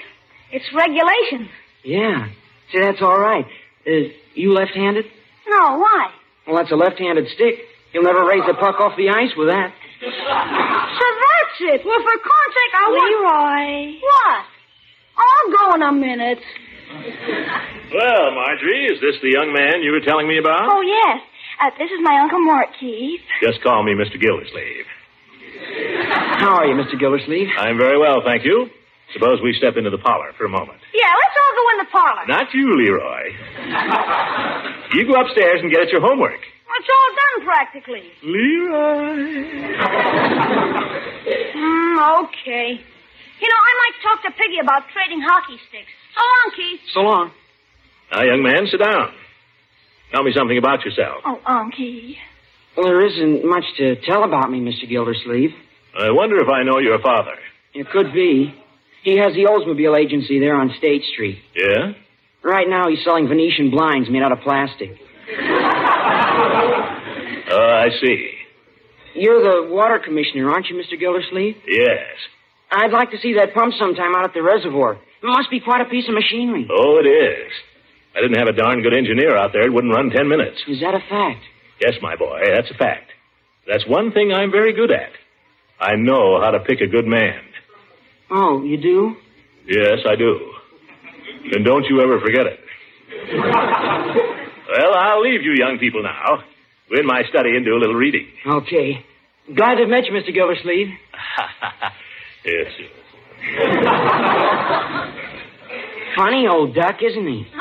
It's regulation. Yeah. See, that's all right. Uh, you left-handed? No, why? Well, that's a left-handed stick. You'll never raise a puck off the ice with that. So that's it. Well, for corn's sake, I want... Leroy. What? I'll go in a minute. Well, Marjorie, is this the young man you were telling me about? Oh, yes. Uh, this is my Uncle Mort, Keith. Just call me Mr. Gildersleeve. How are you, Mr. Gildersleeve? I'm very well, thank you. Suppose we step into the parlor for a moment. Yeah, let's all go in the parlor. Not you, Leroy. You go upstairs and get at your homework. It's all done practically. Leroy. Mm, okay. You know, I might talk to Piggy about trading hockey sticks. So long, Keith. So long. Now, young man, sit down. Tell me something about yourself. Oh, Unky. Well, there isn't much to tell about me, Mr. Gildersleeve. I wonder if I know your father. It could be. He has the Oldsmobile agency there on State Street. Yeah? Right now, he's selling Venetian blinds made out of plastic. Oh, I see. You're the water commissioner, aren't you, Mr. Gildersleeve? Yes. I'd like to see that pump sometime out at the reservoir. It must be quite a piece of machinery. Oh, it is. I didn't have a darn good engineer out there, it wouldn't run ten minutes. Is that a fact? Yes, my boy, that's a fact. That's one thing I'm very good at. I know how to pick a good man. Oh, you do? Yes, I do. And don't you ever forget it. well, I'll leave you young people now. Go in my study and do a little reading. Okay. Glad to have met you, Mr. Gildersleeve. yes. Funny old duck, isn't he?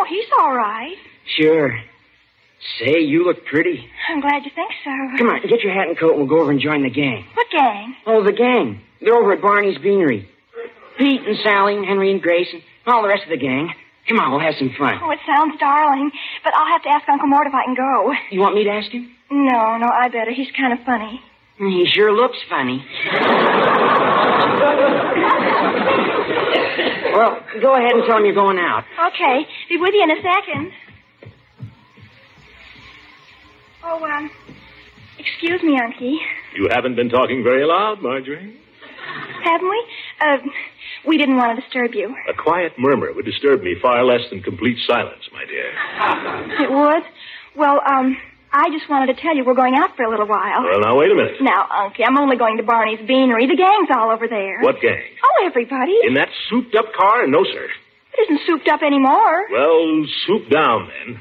Oh, he's all right. Sure. Say, you look pretty. I'm glad you think so. Come on, get your hat and coat and we'll go over and join the gang. What gang? Oh, the gang. They're over at Barney's Beanery. Pete and Sally and Henry and Grace and all the rest of the gang. Come on, we'll have some fun. Oh, it sounds darling. But I'll have to ask Uncle Mort if I can go. You want me to ask him? No, no, I better. He's kind of funny. He sure looks funny. well, go ahead and tell him you're going out. Okay, be with you in a second. Oh, um, excuse me, Unky. You haven't been talking very loud, Marjorie. Haven't we? Uh, we didn't want to disturb you. A quiet murmur would disturb me far less than complete silence, my dear. It would? Well, um, I just wanted to tell you we're going out for a little while. Well, now, wait a minute. Now, Unky, I'm only going to Barney's Beanery. The gang's all over there. What gang? Oh, everybody. In that souped up car? No, sir. It isn't souped up anymore. Well, soup down then.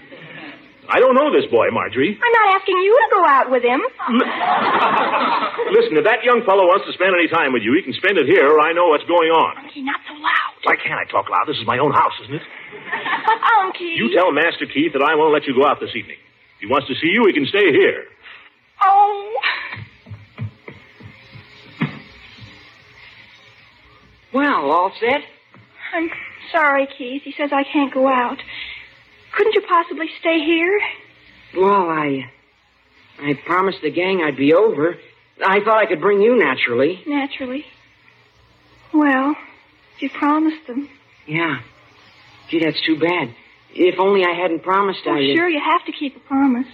I don't know this boy, Marjorie. I'm not asking you to go out with him. Listen, if that young fellow wants to spend any time with you, he can spend it here, or I know what's going on. Unky, not so loud. Why can't I talk loud? This is my own house, isn't it? But, Unky. You tell Master Keith that I won't let you go out this evening. If he wants to see you, he can stay here. Oh. Well, all set? I'm sorry, Keith. He says I can't go out. Couldn't you possibly stay here? Well, I. I promised the gang I'd be over. I thought I could bring you naturally. Naturally. Well, you promised them. Yeah. Gee, that's too bad. If only I hadn't promised Oh, I. sure, you have to keep a promise.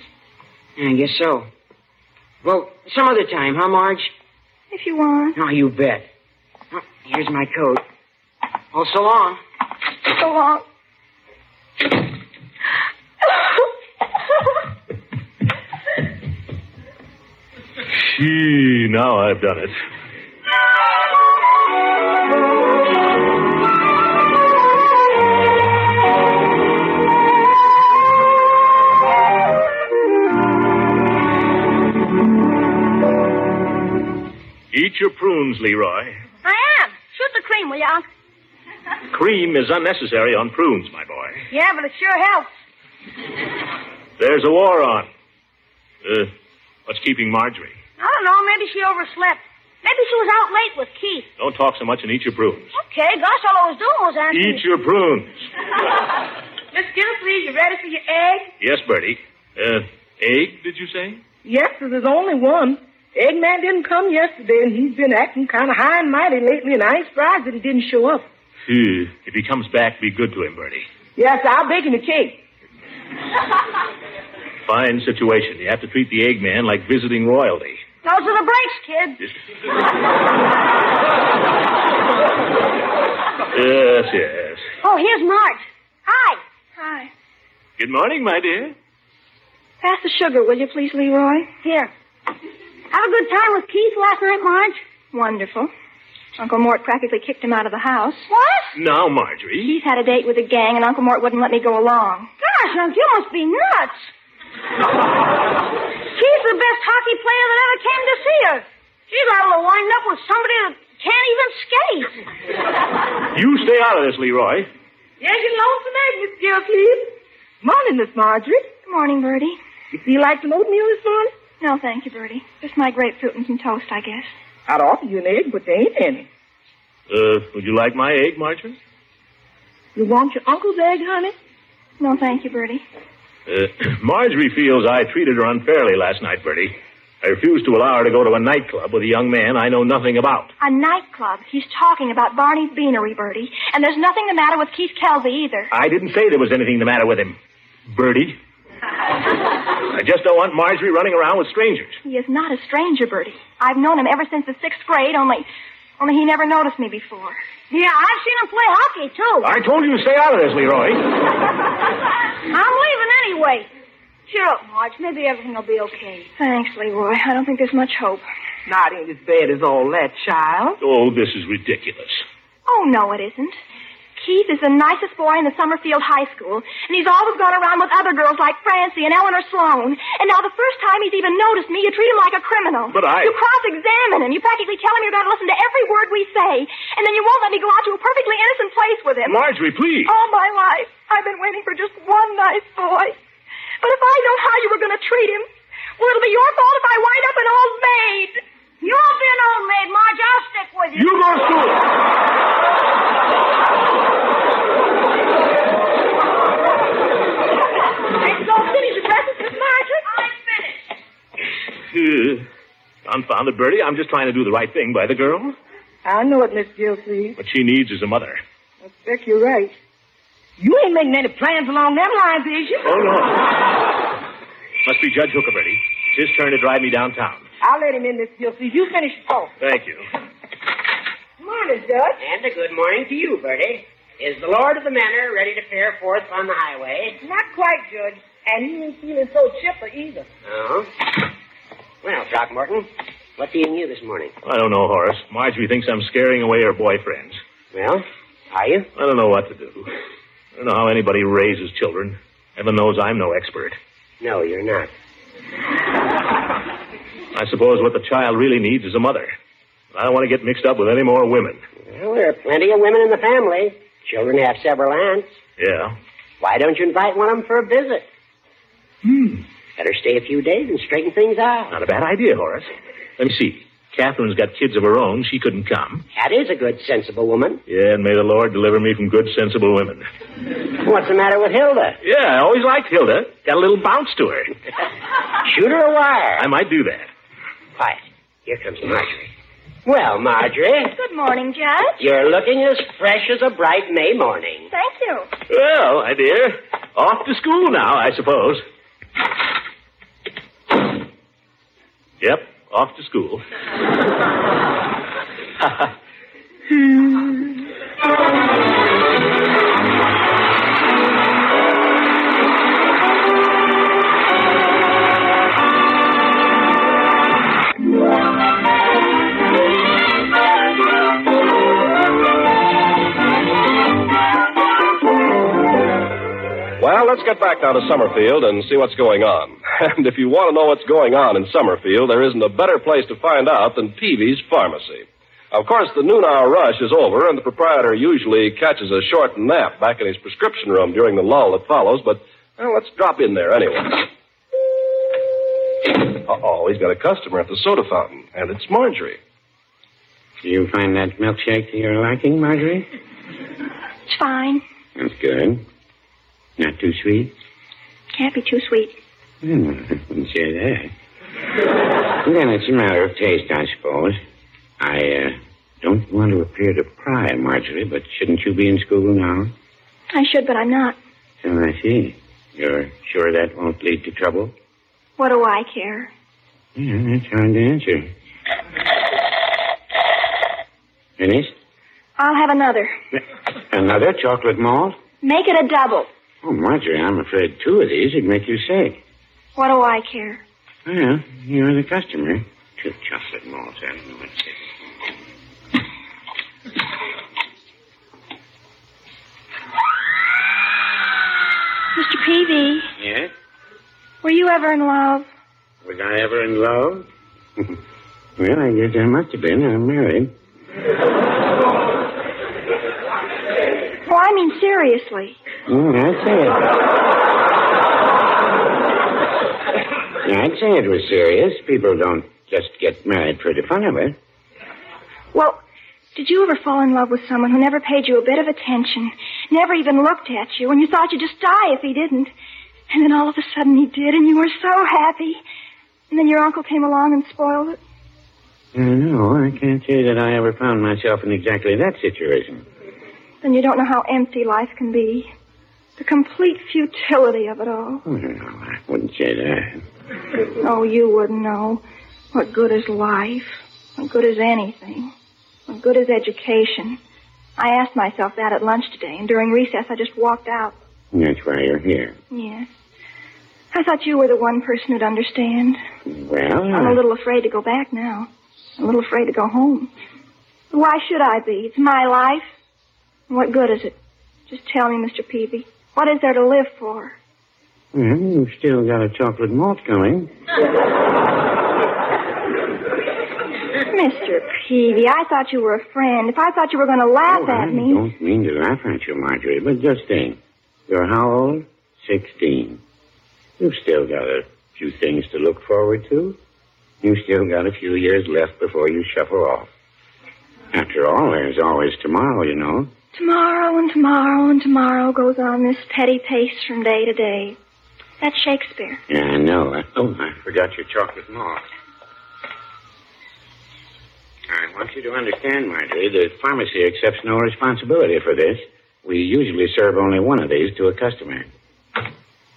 I guess so. Well, some other time, huh, Marge? If you want. Oh, you bet. Oh, here's my coat. Oh, so long. So long. Gee, now I've done it. Eat your prunes, Leroy. I am. Shoot the cream, will you, Unc? Cream is unnecessary on prunes, my boy. Yeah, but it sure helps. There's a war on. Uh, what's keeping Marjorie? I don't know. Maybe she overslept. Maybe she was out late with Keith. Don't talk so much and eat your prunes. Okay, gosh, all I was doing was asking. Eat your prunes. Miss Gildersleeve, you ready for your egg? Yes, Birdie. Uh, egg, did you say? Yes, there's only one. Eggman didn't come yesterday, and he's been acting kind of high and mighty lately, and I ain't surprised that he didn't show up. Phew. If he comes back, be good to him, Birdie. Yes, I'll bake him a cake. Fine situation. You have to treat the Eggman like visiting royalty. Those are the breaks, kid. Yes, yes. Oh, here's Marge. Hi. Hi. Good morning, my dear. Pass the sugar, will you, please, Leroy? Here. Have a good time with Keith last night, Marge? Wonderful. Uncle Mort practically kicked him out of the house. What? Now, Marjorie. Keith had a date with a gang, and Uncle Mort wouldn't let me go along. Gosh, Unc, you must be nuts. Keith's the best hockey player that ever came to see her. She's able to wind up with somebody that can't even skate. You stay out of this, Leroy. Yes, you lonesome egg, Miss Gildersleeve. Morning, Miss Marjorie. Good morning, Birdie. You feel like some oatmeal this morning? No, thank you, Birdie. Just my grapefruit and some toast, I guess. I'd offer you an egg, but there ain't any. Uh, would you like my egg, Marjorie? You want your uncle's egg, honey? No, thank you, Birdie. Uh, Marjorie feels I treated her unfairly last night, Birdie. I refused to allow her to go to a nightclub with a young man I know nothing about. A nightclub. He's talking about Barney's Beanery, Birdie. And there's nothing the matter with Keith Kelsey either. I didn't say there was anything the matter with him, Birdie. I just don't want Marjorie running around with strangers. He is not a stranger, Birdie. I've known him ever since the sixth grade, only only he never noticed me before. Yeah, I've seen him play hockey, too. I told you to stay out of this, Leroy. I'm leaving anyway. Cheer up, Marge. Maybe everything will be okay. Thanks, Leroy. I don't think there's much hope. Not ain't as bad as all that, child. Oh, this is ridiculous. Oh, no, it isn't. Keith is the nicest boy in the Summerfield High School, and he's always gone around with other girls like Francie and Eleanor Sloan. And now the first time he's even noticed me, you treat him like a criminal. But I- You cross-examine him. You practically tell him you're going to listen to every word we say, and then you won't let me go out to a perfectly innocent place with him. Marjorie, please. All my life, I've been waiting for just one nice boy. But if I know how you were going to treat him, well, it'll be your fault if I wind up an old maid. You won't be an old maid, Marge. I'll stick with you. You go to school. Ain't you gonna finish your breakfast, Miss Marjorie? I'm finished. Uh, Confound it, Birdie. I'm just trying to do the right thing by the girl. I know it, Miss Gilsleeve. What she needs is a mother. I expect you're right. You ain't making any plans along them lines, is you? Oh, no. Must be Judge Hooker, Birdie. It's his turn to drive me downtown. I'll let him in, Miss Gilsleeve. You finish the talk. Thank you. Morning, Judge. And a good morning to you, Birdie. Is the Lord of the Manor ready to fare forth on the highway? Not quite, Judge. And he ain't feeling so chipper either. Oh? Well, Throckmorton, what's eating you this morning? I don't know, Horace. Marjorie thinks I'm scaring away her boyfriends. Well, are you? I don't know what to do. I don't know how anybody raises children. Heaven knows I'm no expert. No, you're not. I suppose what the child really needs is a mother. I don't want to get mixed up with any more women. Well, there are plenty of women in the family. Children have several aunts. Yeah. Why don't you invite one of them for a visit? Hmm. Better stay a few days and straighten things out. Not a bad idea, Horace. Let me see. Catherine's got kids of her own. She couldn't come. That is a good, sensible woman. Yeah, and may the Lord deliver me from good, sensible women. What's the matter with Hilda? Yeah, I always liked Hilda. Got a little bounce to her. Shoot her a wire. I might do that. Quiet. Here comes Marjorie. Well, Marjorie, Good morning, Judge. you're looking as fresh as a bright May morning. Thank you. Well, my dear, off to school now, I suppose. Yep, off to school. Well, let's get back down to Summerfield and see what's going on. And if you want to know what's going on in Summerfield, there isn't a better place to find out than Peavy's Pharmacy. Of course, the noon hour rush is over, and the proprietor usually catches a short nap back in his prescription room during the lull that follows, but well, let's drop in there anyway. Uh-oh, he's got a customer at the soda fountain, and it's Marjorie. Do you find that milkshake to your liking, Marjorie? It's fine. That's good. Not too sweet? Can't be too sweet. Hmm, I wouldn't say that. then it's a matter of taste, I suppose. I uh, don't want to appear to pry, Marjorie, but shouldn't you be in school now? I should, but I'm not. So I see. You're sure that won't lead to trouble? What do I care? Yeah, that's hard to answer. Finished? I'll have another. Another chocolate malt? Make it a double. Oh, Marjorie, I'm afraid two of these would make you sick. What do I care? Well, you're the customer. Two chocolate malts. I don't know what's it. Mr. Peavy, Yes? were you ever in love? Was I ever in love? well, I guess I must have been. I'm married. Well, I mean seriously. I'd say it. I'd say it was serious. People don't just get married for the fun of it. Well, did you ever fall in love with someone who never paid you a bit of attention, never even looked at you, and you thought you'd just die if he didn't? And then all of a sudden he did, and you were so happy. And then your uncle came along and spoiled it. No, I can't say that I ever found myself in exactly that situation. Then you don't know how empty life can be. The complete futility of it all. No, I wouldn't say that. Oh, you wouldn't know. What good is life? What good is anything? What good is education? I asked myself that at lunch today, and during recess I just walked out. That's why you're here. Yes. I thought you were the one person who'd understand. Well, I'm a uh, little afraid to go back now. I'm a little afraid to go home. Why should I be? It's my life. What good is it? Just tell me, Mr. Peavy. What is there to live for? Mm-hmm. well, you've still got a chocolate malt coming. Mr. Peavy, I thought you were a friend. If I thought you were going to laugh Oh, at I me. I don't mean to laugh at you, Marjorie, but just think. You're how old? Sixteen. You've still got a few things to look forward to. You've still got a few years left before you shuffle off. After all, there's always tomorrow, you know. Tomorrow and tomorrow and tomorrow goes on this petty pace from day to day. That's Shakespeare. Yeah, I know. I- Oh, I forgot your chocolate malt. I want you to understand, Marjorie, the pharmacy accepts no responsibility for this. We usually serve only one of these to a customer.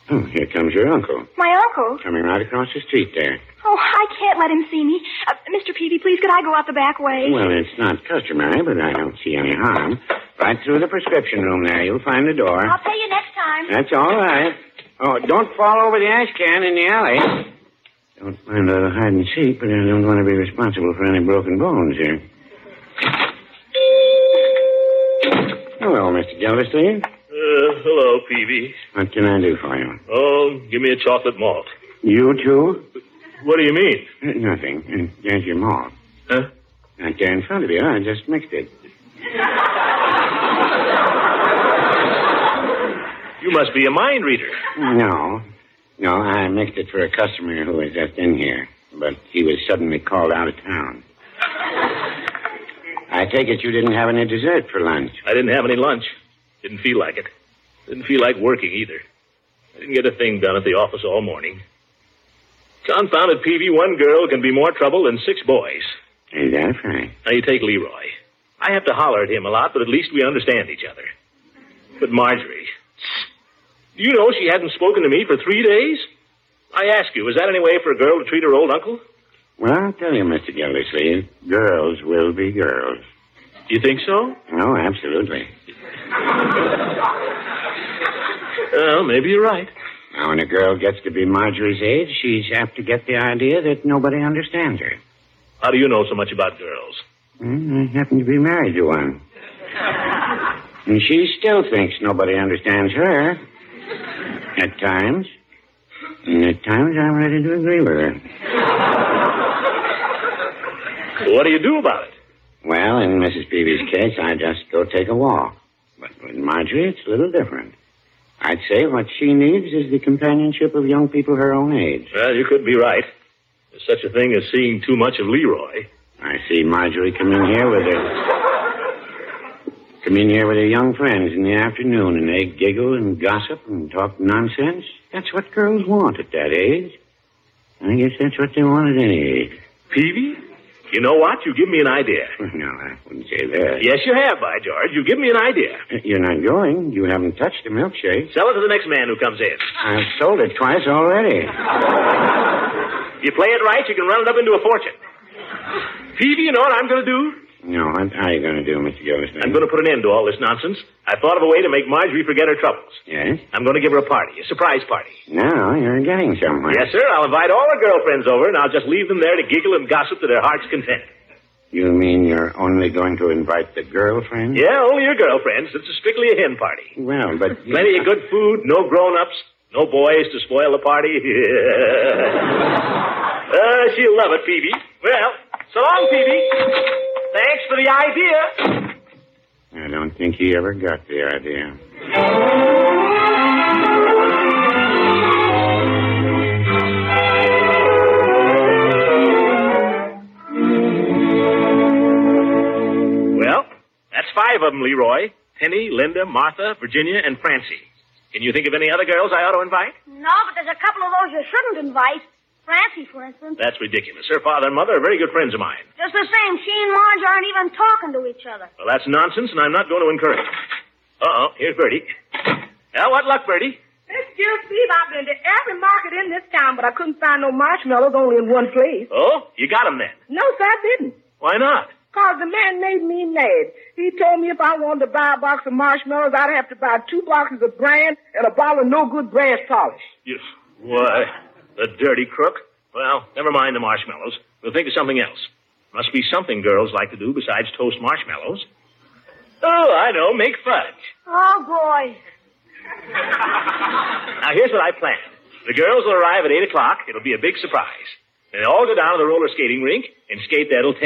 Oh, here comes your uncle. My uncle? Coming right across the street there. Oh, I can't let him see me. Uh, Mr. Peavy, please, could I go out the back way? Well, it's not customary, but I don't see any harm. Right through the prescription room there. You'll find the door. I'll pay you next time. That's all right. Oh, don't fall over the ash can in the alley. Don't mind a hide and seek, but I don't want to be responsible for any broken bones here. Hello, Mr. Gildersleeve. Uh, hello, Peavy. What can I do for you? Oh, give me a chocolate malt. You too? What do you mean? Uh, Nothing. Uh, There's your malt. Huh? Right there in front of you. I just mixed it. You must be a mind reader. No. No, I mixed it for a customer who was just in here, but he was suddenly called out of town. I take it you didn't have any dessert for lunch. I didn't have any lunch. Didn't feel like it. Didn't feel like working either. I didn't get a thing done at the office all morning. Confounded Peavy, one girl can be more trouble than six boys. Is that right? Now you take Leroy. I have to holler at him a lot, but at least we understand each other. But Marjorie, you know she hadn't spoken to me for three days? I ask you, is that any way for a girl to treat her old uncle? Well, I'll tell you, Mr. Gildersleeve, girls will be girls. Do you think so? Oh, absolutely. Well, maybe you're right. Now, when a girl gets to be Marjorie's age, she's apt to get the idea that nobody understands her. How do you know so much about girls? Hmm, I happen to be married to one. And she still thinks nobody understands her. At times. And at times I'm ready to agree with her. What do you do about it? Well, in Mrs. Peavy's case, I just go take a walk. But with Marjorie, it's a little different. I'd say what she needs is the companionship of young people her own age. Well, you could be right. There's such a thing as seeing too much of Leroy. I see Marjorie come in here with her come in here with her young friends in the afternoon and they giggle and gossip and talk nonsense. That's what girls want at that age. I guess that's what they want at any age. Peavy? You know what? You give me an idea. No, I wouldn't say that. Yes, you have, by George. You give me an idea. Uh, you're not going. You haven't touched the milkshake. Sell it to the next man who comes in. I've sold it twice already. You play it right, you can run it up into a fortune. Peavy, you know what I'm going to do? No, what How are you going to do, Mr. Gildersleeve? I'm going to put an end to all this nonsense. I thought of a way to make Marjorie forget her troubles. Yes? I'm going to give her a party, a surprise party. Now you're getting somewhere. Yes, sir. I'll invite all her girlfriends over, and I'll just leave them there to giggle and gossip to their heart's content. You mean you're only going to invite the girlfriends? Yeah, only your girlfriends. It's a strictly a hen party. Well, but. Plenty of good food, no grown-ups, no boys to spoil the party. uh, she'll love it, Peavy. Well, so long, Peavy. Thanks for the idea. I don't think he ever got the idea. Well, that's five of them, Leroy. Penny, Linda, Martha, Virginia, and Francie. Can you think of any other girls I ought to invite? No, but there's a couple of those you shouldn't invite. Francie, for instance. That's ridiculous. Her father and mother are very good friends of mine. Just the same, she and Marge aren't even talking to each other. Well, that's nonsense, and I'm not going to encourage it. Uh-oh, here's Birdie. Now, what luck, Birdie? Miss Gilsleeve, I've been to every market in this town, but I couldn't find no marshmallows only in one place. Oh, you got 'em then. No, sir, I didn't. Why not? Cause the man made me mad. He told me if I wanted to buy a box of marshmallows, I'd have to buy two boxes of bran and a bottle of no good brass polish. Yes. why, the dirty crook. Well, never mind the marshmallows. We'll think of something else. Must be something girls like to do besides toast marshmallows. Oh, I know, make fudge. Oh, boy. Now, here's what I planned. The girls will arrive at 8 o'clock. It'll be a big surprise. They'll all go down to the roller skating rink and skate there till 10.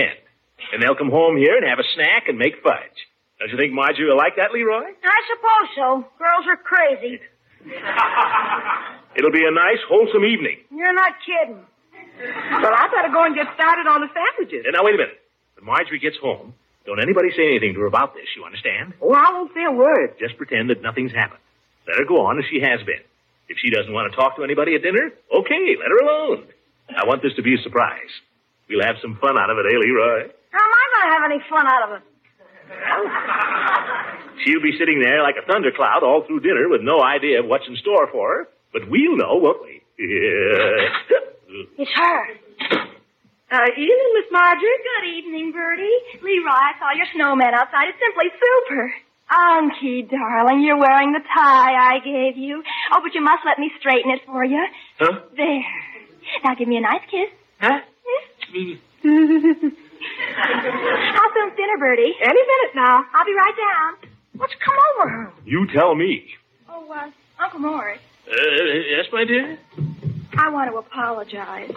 And they'll come home here and have a snack and make fudge. Don't you think Marjorie will like that, Leroy? I suppose so. Girls are crazy. It'll be a nice, wholesome evening. You're not kidding. Well, I better go and get started on the sandwiches. And now, wait a minute. When Marjorie gets home, don't anybody say anything to her about this, you understand? Oh, I won't say a word. Just pretend that nothing's happened. Let her go on as she has been. If she doesn't want to talk to anybody at dinner, okay, let her alone. I want this to be a surprise. We'll have some fun out of it, eh, Leroy? How am I gonna have any fun out of it. She'll be sitting there like a thundercloud all through dinner with no idea of what's in store for her. But we'll know, won't we? It's her. Uh, evening, Miss Marjorie. Good evening, Birdie. Leroy, I saw your snowman outside. It's simply super. Unky, darling, you're wearing the tie I gave you. Oh, but you must let me straighten it for you. Huh? There. Now give me a nice kiss. Huh? How soon's dinner, Birdie? Any minute now. I'll be right down. What's come over her? You tell me. Oh, uh, Uncle Morris, Uh, yes, my dear? I want to apologize.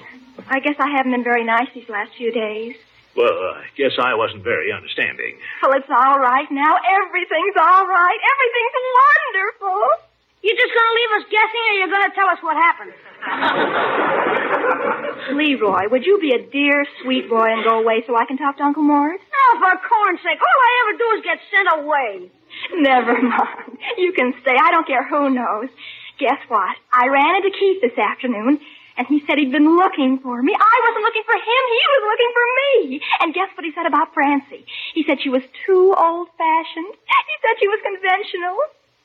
I guess I haven't been very nice these last few days. Well, I guess I wasn't very understanding. Well, it's all right now. Everything's all right. Everything's wonderful. You're just gonna leave us guessing, or you're gonna tell us what happened? Leroy, would you be a dear, sweet boy and go away so I can talk to Uncle Morris? Oh, for corn's sake, all I ever do is get sent away. Never mind. You can stay. I don't care who knows. Guess what? I ran into Keith this afternoon, and he said he'd been looking for me. I wasn't looking for him. He was looking for me. And guess what he said about Francie? He said she was too old-fashioned. He said she was conventional.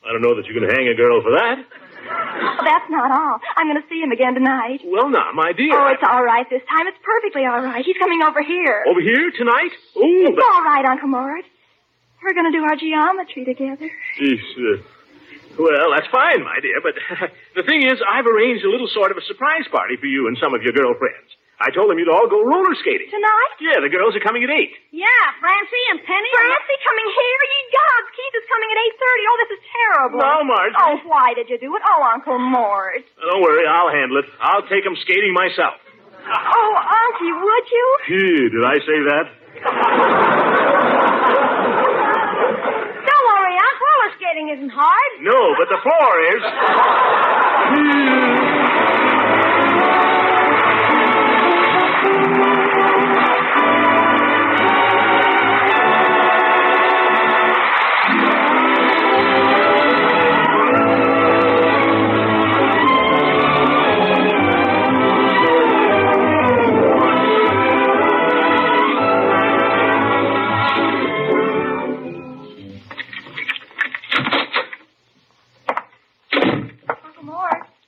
I don't know that you can hang a girl for that. Well, that's not all. I'm going to see him again tonight. Well, now, my dear. Oh, it's all right this time. It's perfectly all right. He's coming over here. Over here tonight? Oh, It's all right, Uncle Morris. We're going to do our geometry together. Yes, uh, well, that's fine, my dear, but the thing is, I've arranged a little sort of a surprise party for you and some of your girlfriends. I told them you'd all go roller skating. Tonight? Yeah, the girls are coming at 8. Yeah, Francie and Penny. Francie coming here? Ye gods, Keith is coming at 8.30. Oh, this is terrible. No, Marjorie. Oh, why did you do it? Oh, Uncle Morris. Don't worry, I'll handle it. I'll take them skating myself. Oh, Unky, would you? Gee, did I say that? Don't worry, Unc. Roller skating isn't hard. No, but the floor is. Uncle.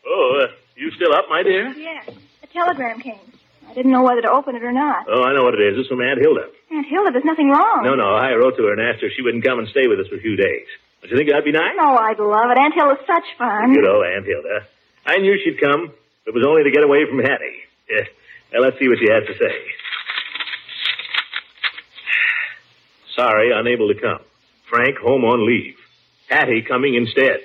Oh, uh, you still up, my dear? Yes. A telegram came. I didn't know whether to open it or not. Oh, I know what it is. It's from Aunt Hilda. Aunt Hilda, there's nothing wrong. No, no, I wrote to her and asked her if she wouldn't come and stay with us for a few days. Don't you think that'd be nice? Oh, I'd love it. Aunt Hilda's such fun. You know, Aunt Hilda. I knew she'd come. It was only to get away from Hattie. Yeah. Well, let's see what she has to say. Sorry, unable to come. Frank home on leave. Hattie coming instead.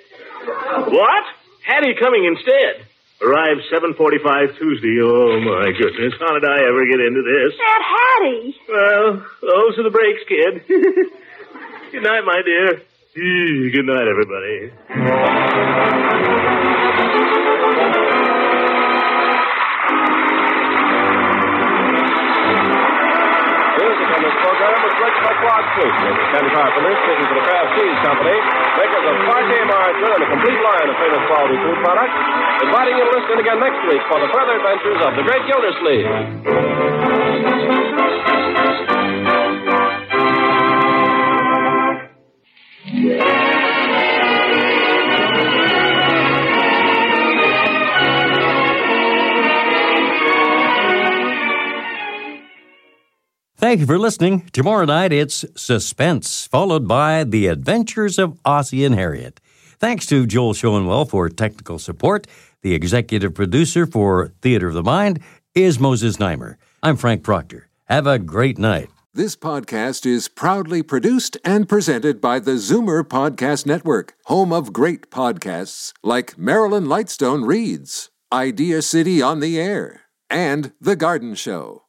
What? Hattie coming instead. Arrived 7.45 Tuesday. Oh, my goodness. How did I ever get into this? Aunt Hattie. Well, oh, those are the breaks, kid. Good night, my dear. Good night, everybody. Music on this program was written by Claude Sweeten Ken Carpenter, speaking for the Kraft Cheese Company, makers of Parkay margarine and a complete line of famous quality food products, inviting you to listen again next week for the further adventures of the Great Gildersleeve. Thank you for listening. Tomorrow night it's Suspense, followed by The Adventures of Ozzie and Harriet. Thanks to Joel Schoenwell for technical support. The executive producer for Theater of the Mind is Moses Znaimer. I'm Frank Proctor. Have a great night. This podcast is proudly produced and presented by the Zoomer Podcast Network, home of great podcasts like Marilyn Lightstone Reads, Idea City on the Air, and The Garden Show.